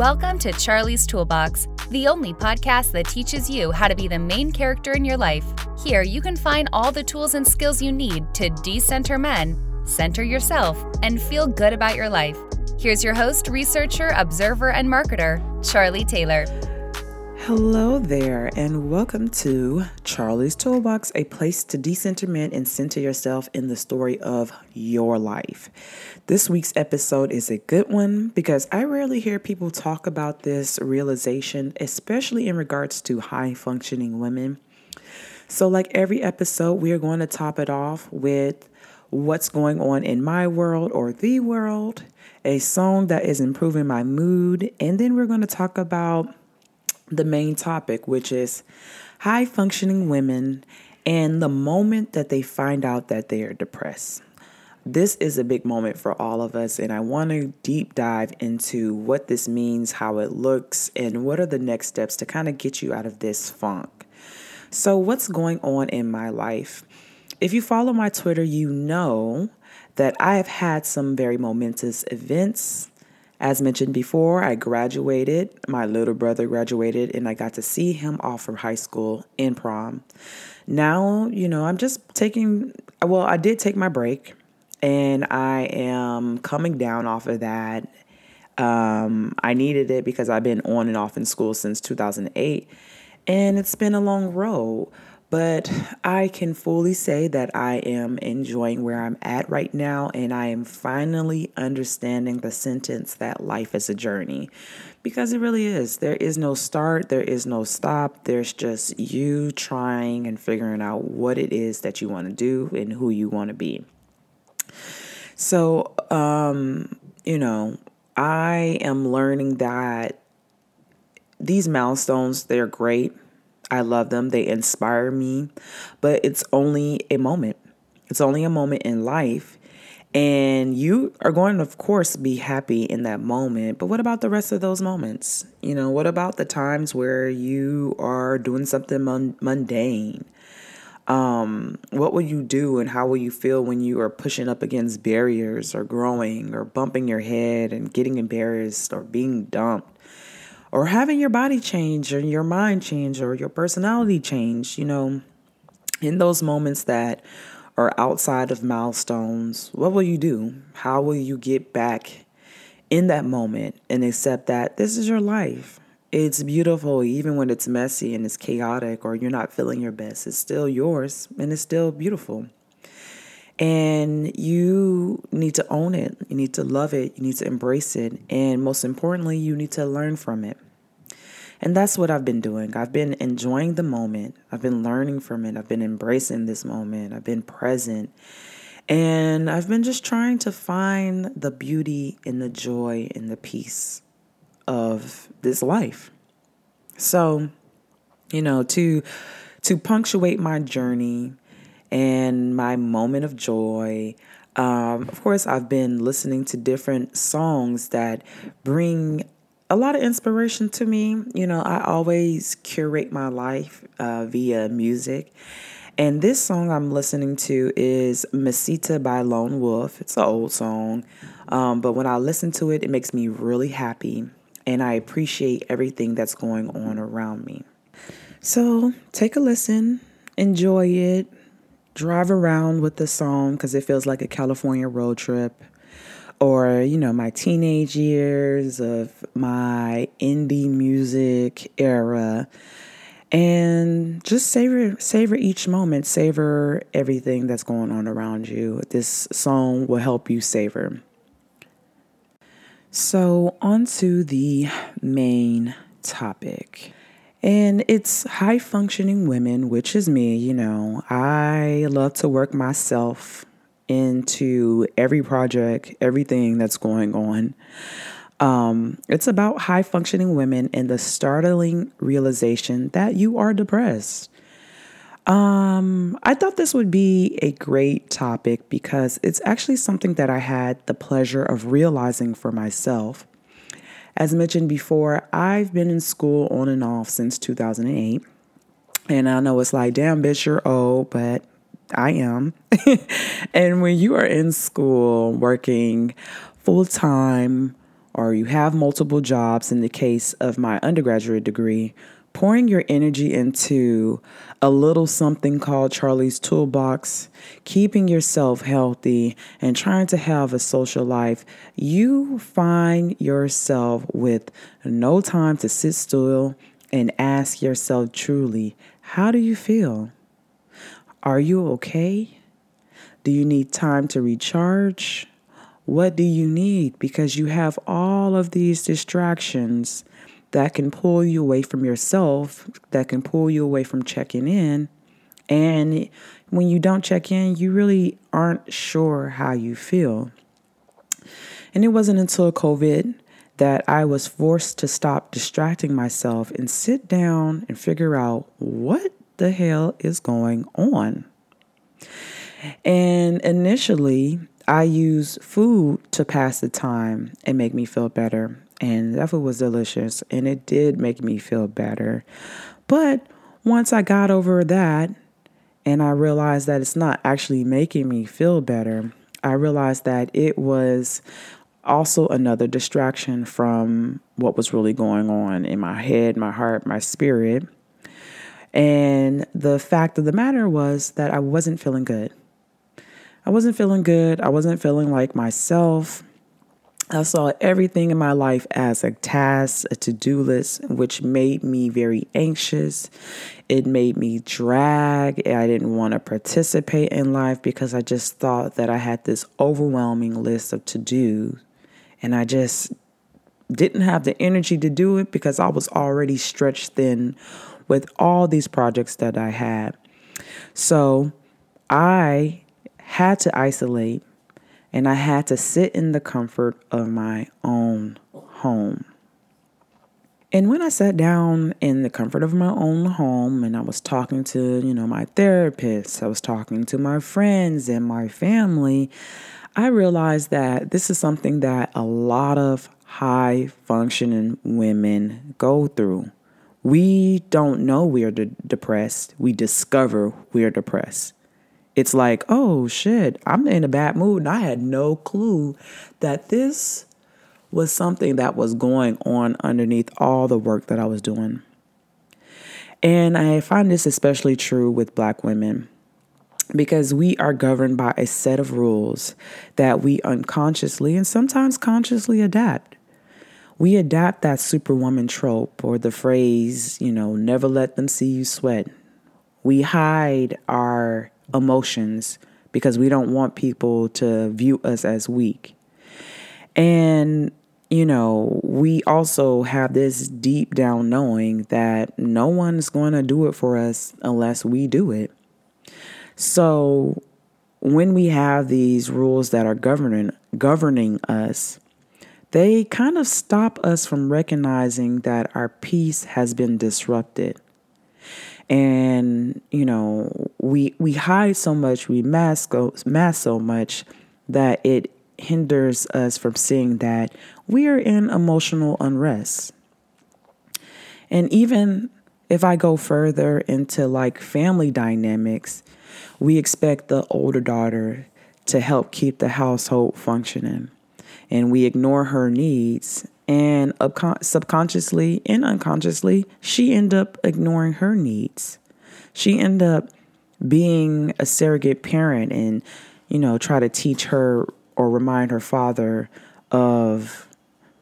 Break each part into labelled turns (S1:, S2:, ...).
S1: Welcome to Charlie's Toolbox, the only podcast that teaches you how to be the main character in your life. Here, you can find all the tools and skills you need to decenter men, center yourself, and feel good about your life. Here's your host, researcher, observer, and marketer, Charlie Taylor.
S2: Hello there, and welcome to Charlie's Toolbox, a place to decenterment and center yourself in the story of your life. This week's episode is a good one because I rarely hear people talk about this realization, especially in regards to high functioning women. So, like every episode, we are going to top it off with what's going on in my world or the world, a song that is improving my mood, and then we're going to talk about the main topic, which is high functioning women and the moment that they find out that they are depressed. This is a big moment for all of us, and I want to deep dive into what this means, how it looks, and what are the next steps to kind of get you out of this funk. So, what's going on in my life? If you follow my Twitter, you know that I have had some very momentous events as mentioned before, I graduated. My little brother graduated, and I got to see him off from high school in prom. Now, you know, I'm just taking, well, I did take my break, and I am coming down off of that. Um, I needed it because I've been on and off in school since 2008, and it's been a long road. But I can fully say that I am enjoying where I'm at right now, and I am finally understanding the sentence that life is a journey because it really is. There is no start, there is no stop. There's just you trying and figuring out what it is that you want to do and who you want to be. So, um, you know, I am learning that these milestones, they're great I love them. They inspire me, but it's only a moment. It's only a moment in life. And you are going of course, be happy in that moment. But what about the rest of those moments? You know, what about the times where you are doing something mundane? Um, what will you do and how will you feel when you are pushing up against barriers or growing or bumping your head and getting embarrassed or being dumped? Or having your body change or your mind change or your personality change, you know, in those moments that are outside of milestones, what will you do? How will you get back in that moment and accept that this is your life? It's beautiful, even when it's messy and it's chaotic or you're not feeling your best. It's still yours and it's still beautiful. And you need to own it. You need to love it. You need to embrace it. And most importantly, you need to learn from it. And that's what I've been doing. I've been enjoying the moment. I've been learning from it. I've been embracing this moment. I've been present. And I've been just trying to find the beauty and the joy and the peace of this life. So, you know, to to punctuate my journey, and my moment of joy. Um, of course, I've been listening to different songs that bring a lot of inspiration to me. You know, I always curate my life uh, via music. And this song I'm listening to is Mesita by Lone Wolf. It's an old song, um, but when I listen to it, it makes me really happy and I appreciate everything that's going on around me. So take a listen, enjoy it, drive around with the song because it feels like a California road trip. Or, you know, my teenage years of my indie music era. And just savor savor each moment, savor everything that's going on around you. This song will help you savor. So, on to the main topic. And it's high functioning women, which is me, you know. I love to work myself into every project, everything that's going on. Um, it's about high functioning women and the startling realization that you are depressed. Um, I thought this would be a great topic because it's actually something that I had the pleasure of realizing for myself. As mentioned before, I've been in school on and off since 2008. And I know it's like, damn, bitch, you're old, but I am. and when you are in school working full time or you have multiple jobs in the case of my undergraduate degree, pouring your energy into a little something called Charlie's Toolbox, keeping yourself healthy, and trying to have a social life, you find yourself with no time to sit still and ask yourself truly, how do you feel? Are you okay? Do you need time to recharge? What do you need? Because you have all of these distractions that can pull you away from yourself, that can pull you away from checking in. And when you don't check in, you really aren't sure how you feel. And it wasn't until COVID that I was forced to stop distracting myself and sit down and figure out what the hell is going on. And initially, I used food to pass the time and make me feel better and that food was delicious and it did make me feel better. But once I got over that and I realized that it's not actually making me feel better, I realized that it was also another distraction from what was really going on in my head, my heart, my spirit. And the fact of the matter was that I wasn't feeling good. I wasn't feeling good. I wasn't feeling like myself. I saw everything in my life as a task, a to do list, which made me very anxious. It made me drag. I didn't want to participate in life because I just thought that I had this overwhelming list of to do. And I just didn't have the energy to do it because I was already stretched thin with all these projects that I had. So I had to isolate and I had to sit in the comfort of my own home. And when I sat down in the comfort of my own home and I was talking to, you know, my therapist, I was talking to my friends and my family, I realized that this is something that a lot of high functioning women go through. We don't know we're de- depressed, we discover we're depressed it's like, oh shit, I'm in a bad mood. And I had no clue that this was something that was going on underneath all the work that I was doing. And I find this especially true with black women because we are governed by a set of rules that we unconsciously and sometimes consciously adapt. We adapt that superwoman trope or the phrase, you know, never let them see you sweat. We hide our emotions because we don't want people to view us as weak. And, you know, we also have this deep down knowing that no one's going to do it for us unless we do it. So, when we have these rules that are governing governing us, they kind of stop us from recognizing that our peace has been disrupted and you know we we hide so much we mask mask so much that it hinders us from seeing that we are in emotional unrest. And even if i go further into like family dynamics we expect the older daughter to help keep the household functioning. And we ignore her needs and subconsciously and unconsciously she end up ignoring her needs. She end up being a surrogate parent and you know try to teach her or remind her father of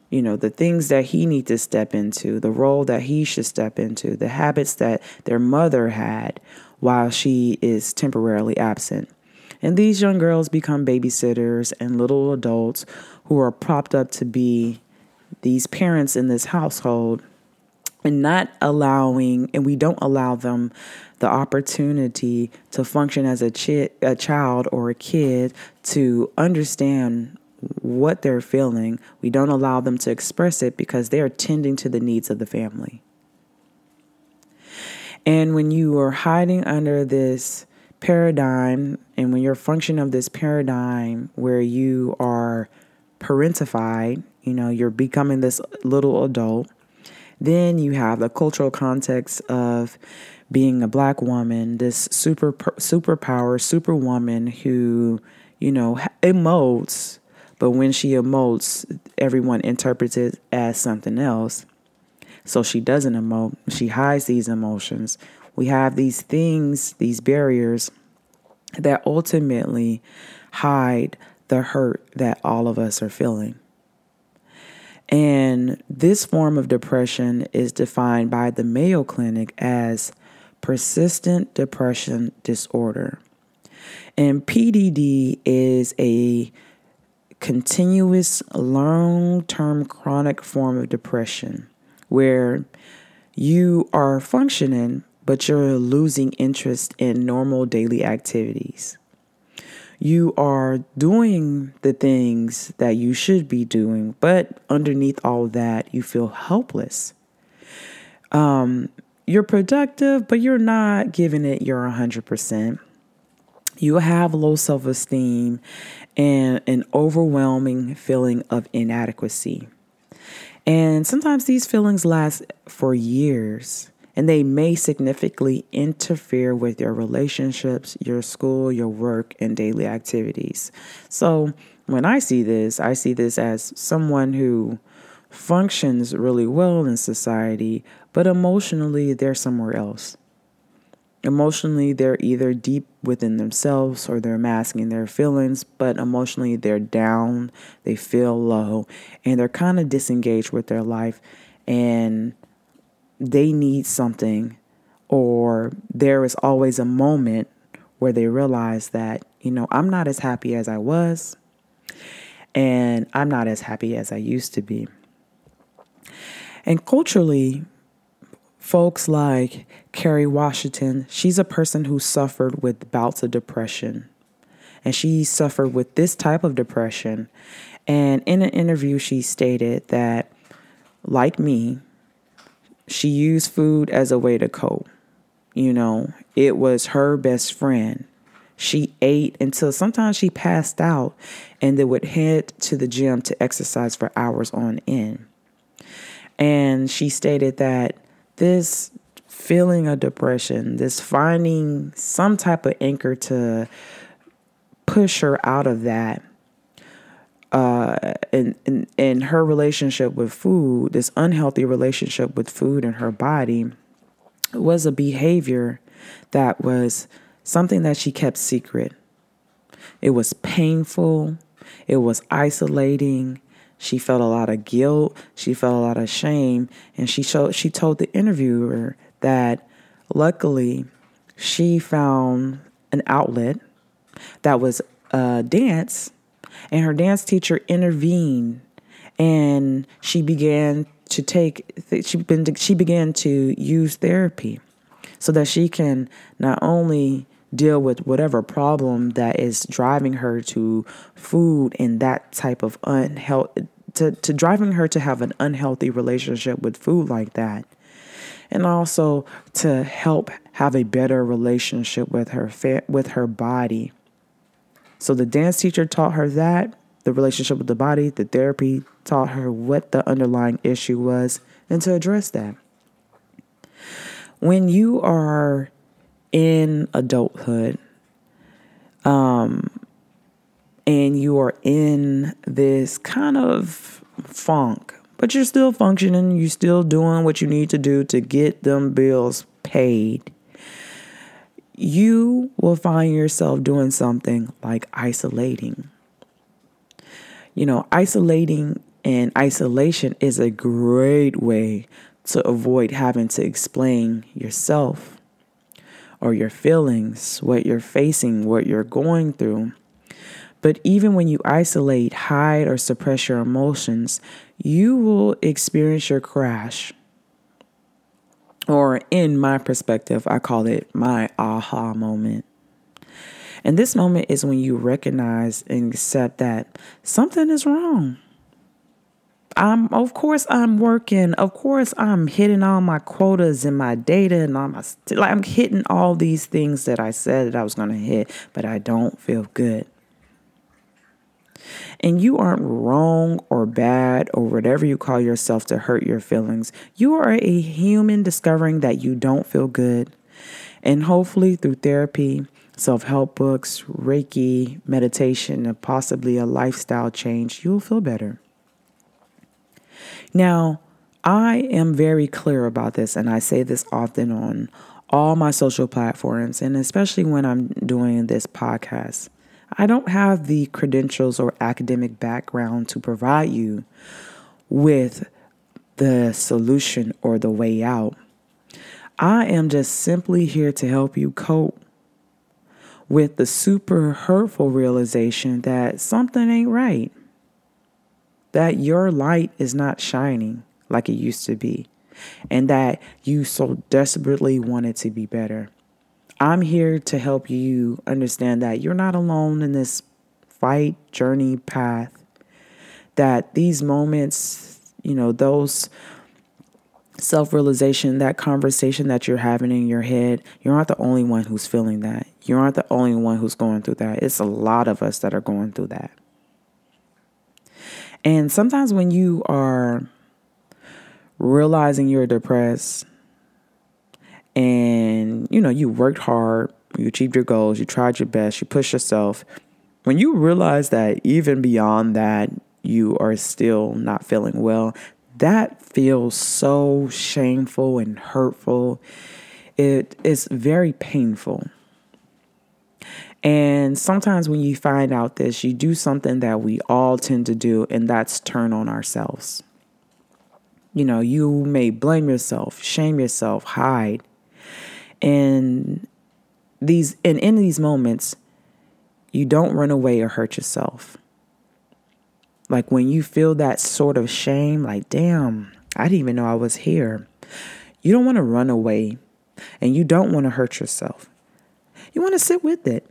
S2: you know the things that he needs to step into the role that he should step into the habits that their mother had while she is temporarily absent. And these young girls become babysitters and little adults who are propped up to be these parents in this household and not allowing and we don't allow them the opportunity to function as a, chi- a child or a kid to understand what they're feeling we don't allow them to express it because they are tending to the needs of the family and when you are hiding under this paradigm and when you're functioning of this paradigm where you are parentified you know, you're becoming this little adult. Then you have the cultural context of being a black woman, this super superpower, superwoman who, you know, emotes, But when she emotes, everyone interprets it as something else. So she doesn't emote. She hides these emotions. We have these things, these barriers that ultimately hide the hurt that all of us are feeling. And this form of depression is defined by the Mayo Clinic as persistent depression disorder. And PDD is a continuous long term chronic form of depression where you are functioning, but you're losing interest in normal daily activities. You are doing the things that you should be doing, but underneath all that, you feel helpless. Um, you're productive, but you're not giving it your 100%. You have low self esteem and an overwhelming feeling of inadequacy. And sometimes these feelings last for years and they may significantly interfere with your relationships, your school, your work, and daily activities. So, when I see this, I see this as someone who functions really well in society, but emotionally they're somewhere else. Emotionally, they're either deep within themselves or they're masking their feelings, but emotionally, they're down, they feel low, and they're kind of disengaged with their life, and they need something, or there is always a moment where they realize that, you know, I'm not as happy as I was, and I'm not as happy as I used to be. And culturally, folks like Kerry Washington, she's a person who suffered with bouts of depression. And she suffered with this type of depression. And in an interview, she stated that, like me, she used food as a way to cope. You know, it was her best friend. She ate until sometimes she passed out and then would head to the gym to exercise for hours on end. And she stated that this feeling of depression, this finding some type of anchor to push her out of that, uh, in, her relationship with food, this unhealthy relationship with food and her body, was a behavior that was something that she kept secret. It was painful, it was isolating, she felt a lot of guilt. She felt a lot of shame, and she showed, she told the interviewer that luckily she found an outlet that was a dance, and her dance teacher intervened, and she began to take she been she began to use therapy so that she can not only deal with whatever problem that is driving her to food and that type of unhealthy to, to driving her to have an unhealthy relationship with food like that and also to help have a better relationship with her with her body so the dance teacher taught her that the relationship with the body the therapy taught her what the underlying issue was and to address that. When you are in adulthood, um, and you are in this kind of funk, but you're still functioning, you're still doing what you need to do to get them bills paid, you will find yourself doing something like isolating. You know, isolating and isolation is a great way to avoid having to explain yourself or your feelings, what you're facing, what you're going through. But even when you isolate, hide, or suppress your emotions, you will experience your crash. Or, in my perspective, I call it my aha moment. And this moment is when you recognize and accept that something is wrong. I'm of course I'm working. Of course I'm hitting all my quotas and my data and all my like I'm hitting all these things that I said that I was going to hit, but I don't feel good. And you aren't wrong or bad or whatever you call yourself to hurt your feelings. You are a human discovering that you don't feel good. And hopefully through therapy, self help books, Reiki, meditation, and possibly a lifestyle change, you'll feel better. Now, I am very clear about this, and I say this often on all my social platforms, and especially when I'm doing this podcast. I don't have the credentials or academic background to provide you with the solution or the way out. I am just simply here to help you cope with the super hurtful realization that something ain't right, that your light is not shining like it used to be, and that you so desperately want it to be better. I'm here to help you understand that you're not alone in this fight, journey, path, that these moments, you know, those self realization, that conversation that you're having in your head, you aren't the only one who's feeling that. You aren't the only one who's going through that. It's a lot of us that are going through that. And sometimes when you are realizing you're depressed and you know you worked hard, you achieved your goals, you tried your best, you pushed yourself, when you realize that even beyond that you are still not feeling well, that feels so shameful and hurtful. It is very painful. And sometimes when you find out this, you do something that we all tend to do, and that's turn on ourselves. You know, you may blame yourself, shame yourself, hide. And these and in these moments, you don't run away or hurt yourself. Like when you feel that sort of shame, like, damn, I didn't even know I was here. You don't want to run away and you don't want to hurt yourself. You want to sit with it.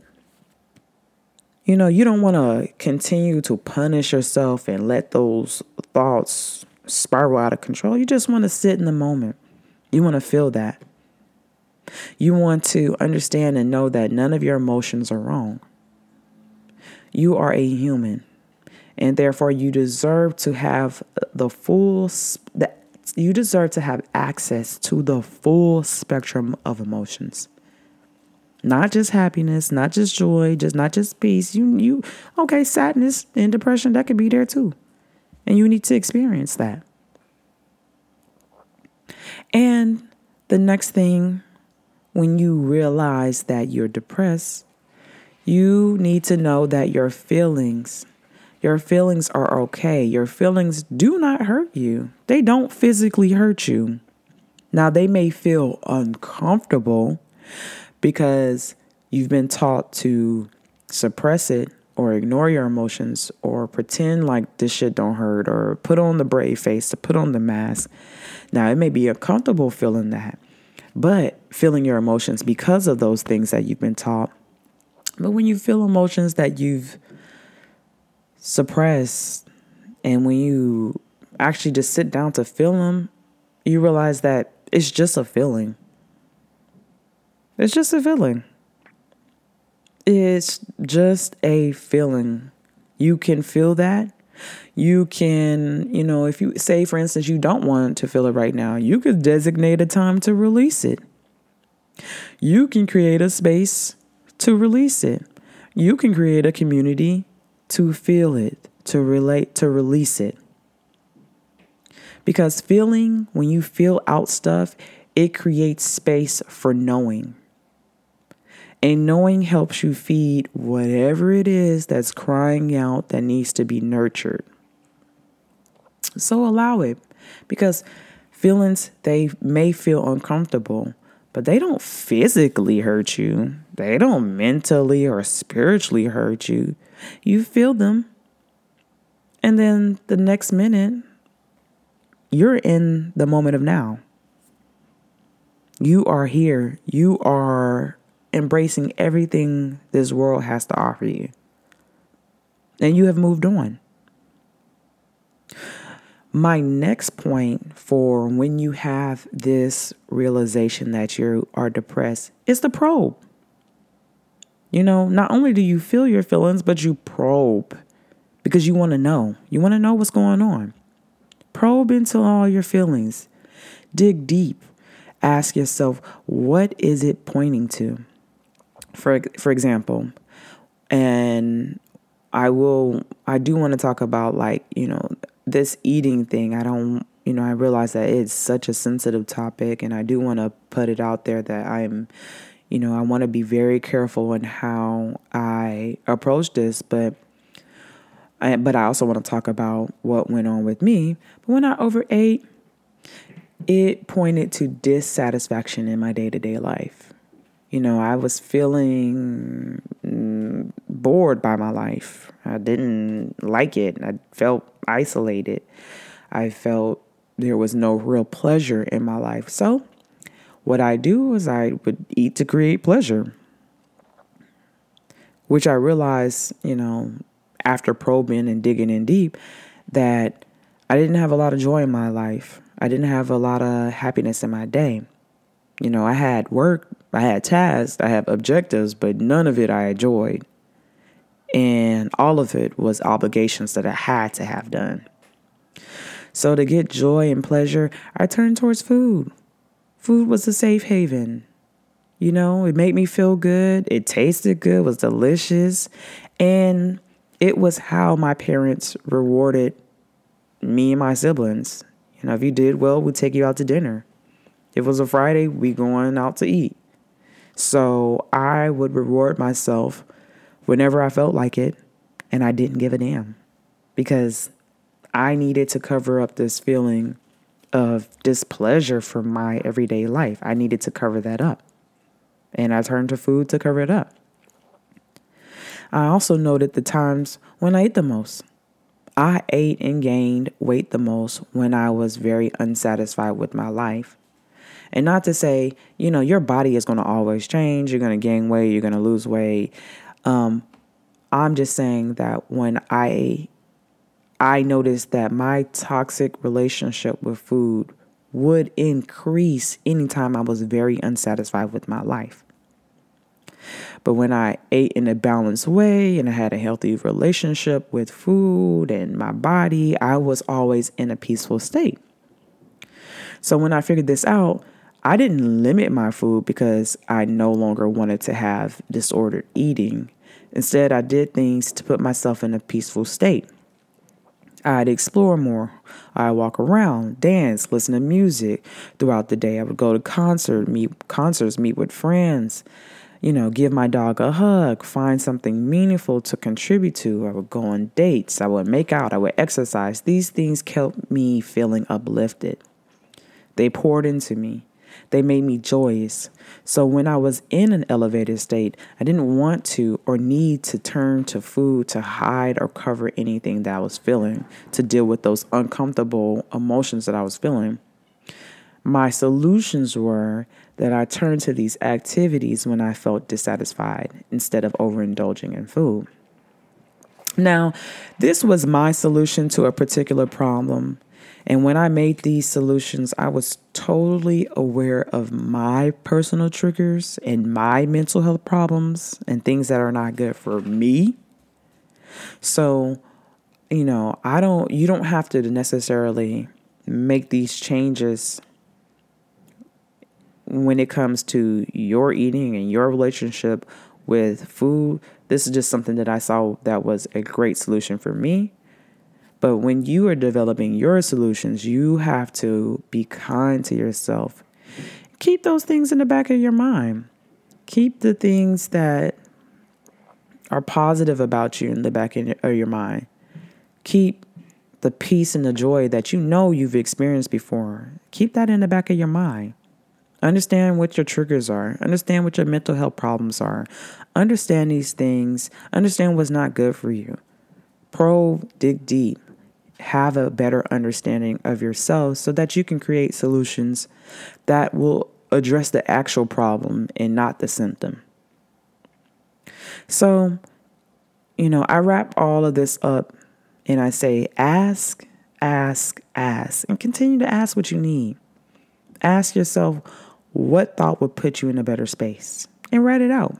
S2: You know, you don't want to continue to punish yourself and let those thoughts spiral out of control. You just want to sit in the moment. You want to feel that. You want to understand and know that none of your emotions are wrong. You are a human and therefore you deserve to have the full that you deserve to have access to the full spectrum of emotions. Not just happiness not just joy just not just peace. You you okay sadness and depression that could be there too. And you need to experience that. And the next thing when you realize that you're depressed you need to know that your feelings your feelings are okay. Your feelings do not hurt you, they don't physically hurt you. Now, they may feel uncomfortable because you've been taught to suppress it or ignore your emotions or pretend like this shit don't hurt or put on the brave face to put on the mask. Now, it may be uncomfortable feeling that, but feeling your emotions because of those things that you've been taught. But when you feel emotions that you've suppressed. And when you actually just sit down to feel them, you realize that it's just a feeling. It's just a feeling. It's just a feeling. You can feel that. You can, you know, if you say, for instance, you don't want to feel it right now, you could designate a time to release it. You can create a space to release it. You can create a community to feel it, to relate, to release it. Because feeling, when you feel out stuff, it creates space for knowing. And knowing helps you feed whatever it is that's crying out that needs to be nurtured. So allow it because feelings, they may feel uncomfortable, but they don't physically hurt you. They don't mentally or spiritually hurt you. You feel them. And then the next minute, you're in the moment of now. You are here. You are embracing everything this world has to offer you. And you have moved on. My next point for when you have this realization that you are depressed is the probe. You know, not only do you feel your feelings, but you probe because you want to know. You want to know what's going on. Probe into all your feelings. Dig deep. Ask yourself, what is it pointing to? For for example, and I will I do want to talk about like, you know, this eating thing. I don't you know, I realize that it's such a sensitive topic and I do want to put it out there that I'm you know, I want to be very careful in how I approach this, but I, but I also want to talk about what went on with me. But when I overate, it pointed to dissatisfaction in my day to day life. You know, I was feeling mm, bored by my life. I didn't like it. I felt isolated. I felt there was no real pleasure in my life. So, what I do was I would eat to create pleasure, which I realized, you know, after probing and digging in deep, that I didn't have a lot of joy in my life. I didn't have a lot of happiness in my day. You know, I had work, I had tasks, I had objectives, but none of it I enjoyed. And all of it was obligations that I had to have done. So to get joy and pleasure, I turned towards food. Food was a safe haven. You know, it made me feel good. It tasted good, was delicious. And it was how my parents rewarded me and my siblings. You know, if you did well, we'd take you out to dinner. If it was a Friday, we going out to eat. So I would reward myself whenever I felt like it, and I didn't give a damn because I needed to cover up this feeling of displeasure for my everyday life. I needed to cover that up. And I turned to food to cover it up. I also noted the times when I ate the most. I ate and gained weight the most when I was very unsatisfied with my life. And not to say, you know, your body is going to always change. You're going to gain weight. You're going to lose weight. Um, I'm just saying that when I I noticed that my toxic relationship with food would increase anytime I was very unsatisfied with my life. But when I ate in a balanced way and I had a healthy relationship with food and my body, I was always in a peaceful state. So when I figured this out, I didn't limit my food because I no longer wanted to have disordered eating. Instead, I did things to put myself in a peaceful state. I'd explore more. I'd walk around, dance, listen to music throughout the day. I would go to concert, meet concerts, meet with friends you know, give my dog a hug, find something meaningful to contribute to. I would go on dates, I would make out, I would exercise. These things kept me feeling uplifted. They poured into me. They made me joyous. So when I was in an elevated state, I didn't want to or need to turn to food to hide or cover anything that I was feeling, to deal with those uncomfortable emotions that I was feeling. My solutions were that I turned to these activities when I felt dissatisfied instead of overindulging in food. Now, this was my solution to a particular problem. And when I made these solutions, I was totally aware of my personal triggers and my mental health problems and things that are not good for me. So, you know, I don't, you don't have to necessarily make these changes when it comes to your eating and your relationship with food, this is just something that I saw that was a great solution for me. But when you are developing your solutions, you have to be kind to yourself. Keep those things in the back of your mind. Keep the things that are positive about you in the back of your mind. Keep the peace and the joy that you know you've experienced before. Keep that in the back of your mind. Understand what your triggers are. Understand what your mental health problems are. Understand these things. Understand what's not good for you. Pro, dig deep. Have a better understanding of yourself so that you can create solutions that will address the actual problem and not the symptom. So, you know, I wrap all of this up and I say ask, ask, ask, and continue to ask what you need. Ask yourself, what thought would put you in a better space? And write it out.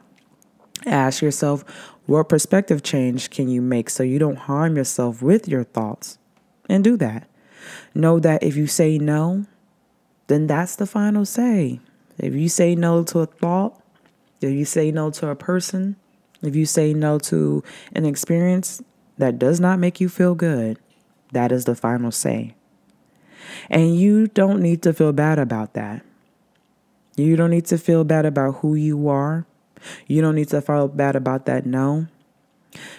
S2: Ask yourself, what perspective change can you make so you don't harm yourself with your thoughts? And do that. Know that if you say no, then that's the final say. If you say no to a thought, If you say no to a person, if you say no to an experience that does not make you feel good, that is the final say. And you don't need to feel bad about that. You don't need to feel bad about who you are. You don't need to feel bad about that no.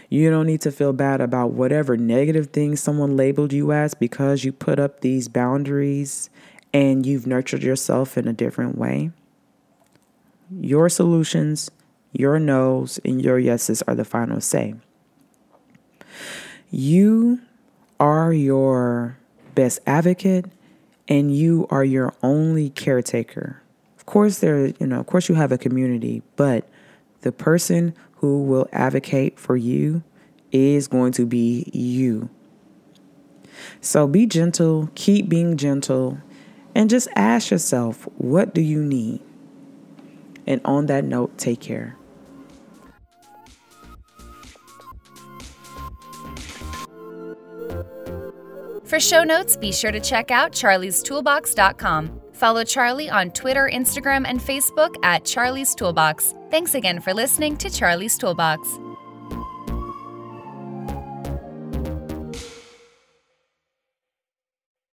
S2: You don't need to feel bad about whatever negative thing someone labeled you as because you put up these boundaries and you've nurtured yourself in a different way. Your solutions, your no's, and your yeses are the final say. You are your best advocate and you are your only caretaker. Of course there, you know, of course you have a community, but the person who will advocate for you is going to be you. So be gentle, keep being gentle, and just ask yourself, what do you need? And on that note, take care.
S1: For show notes, be sure to check out charliestoolbox.com. Follow Charlie on Twitter, Instagram, and Facebook at Charlie's Toolbox. Thanks again for listening to Charlie's Toolbox.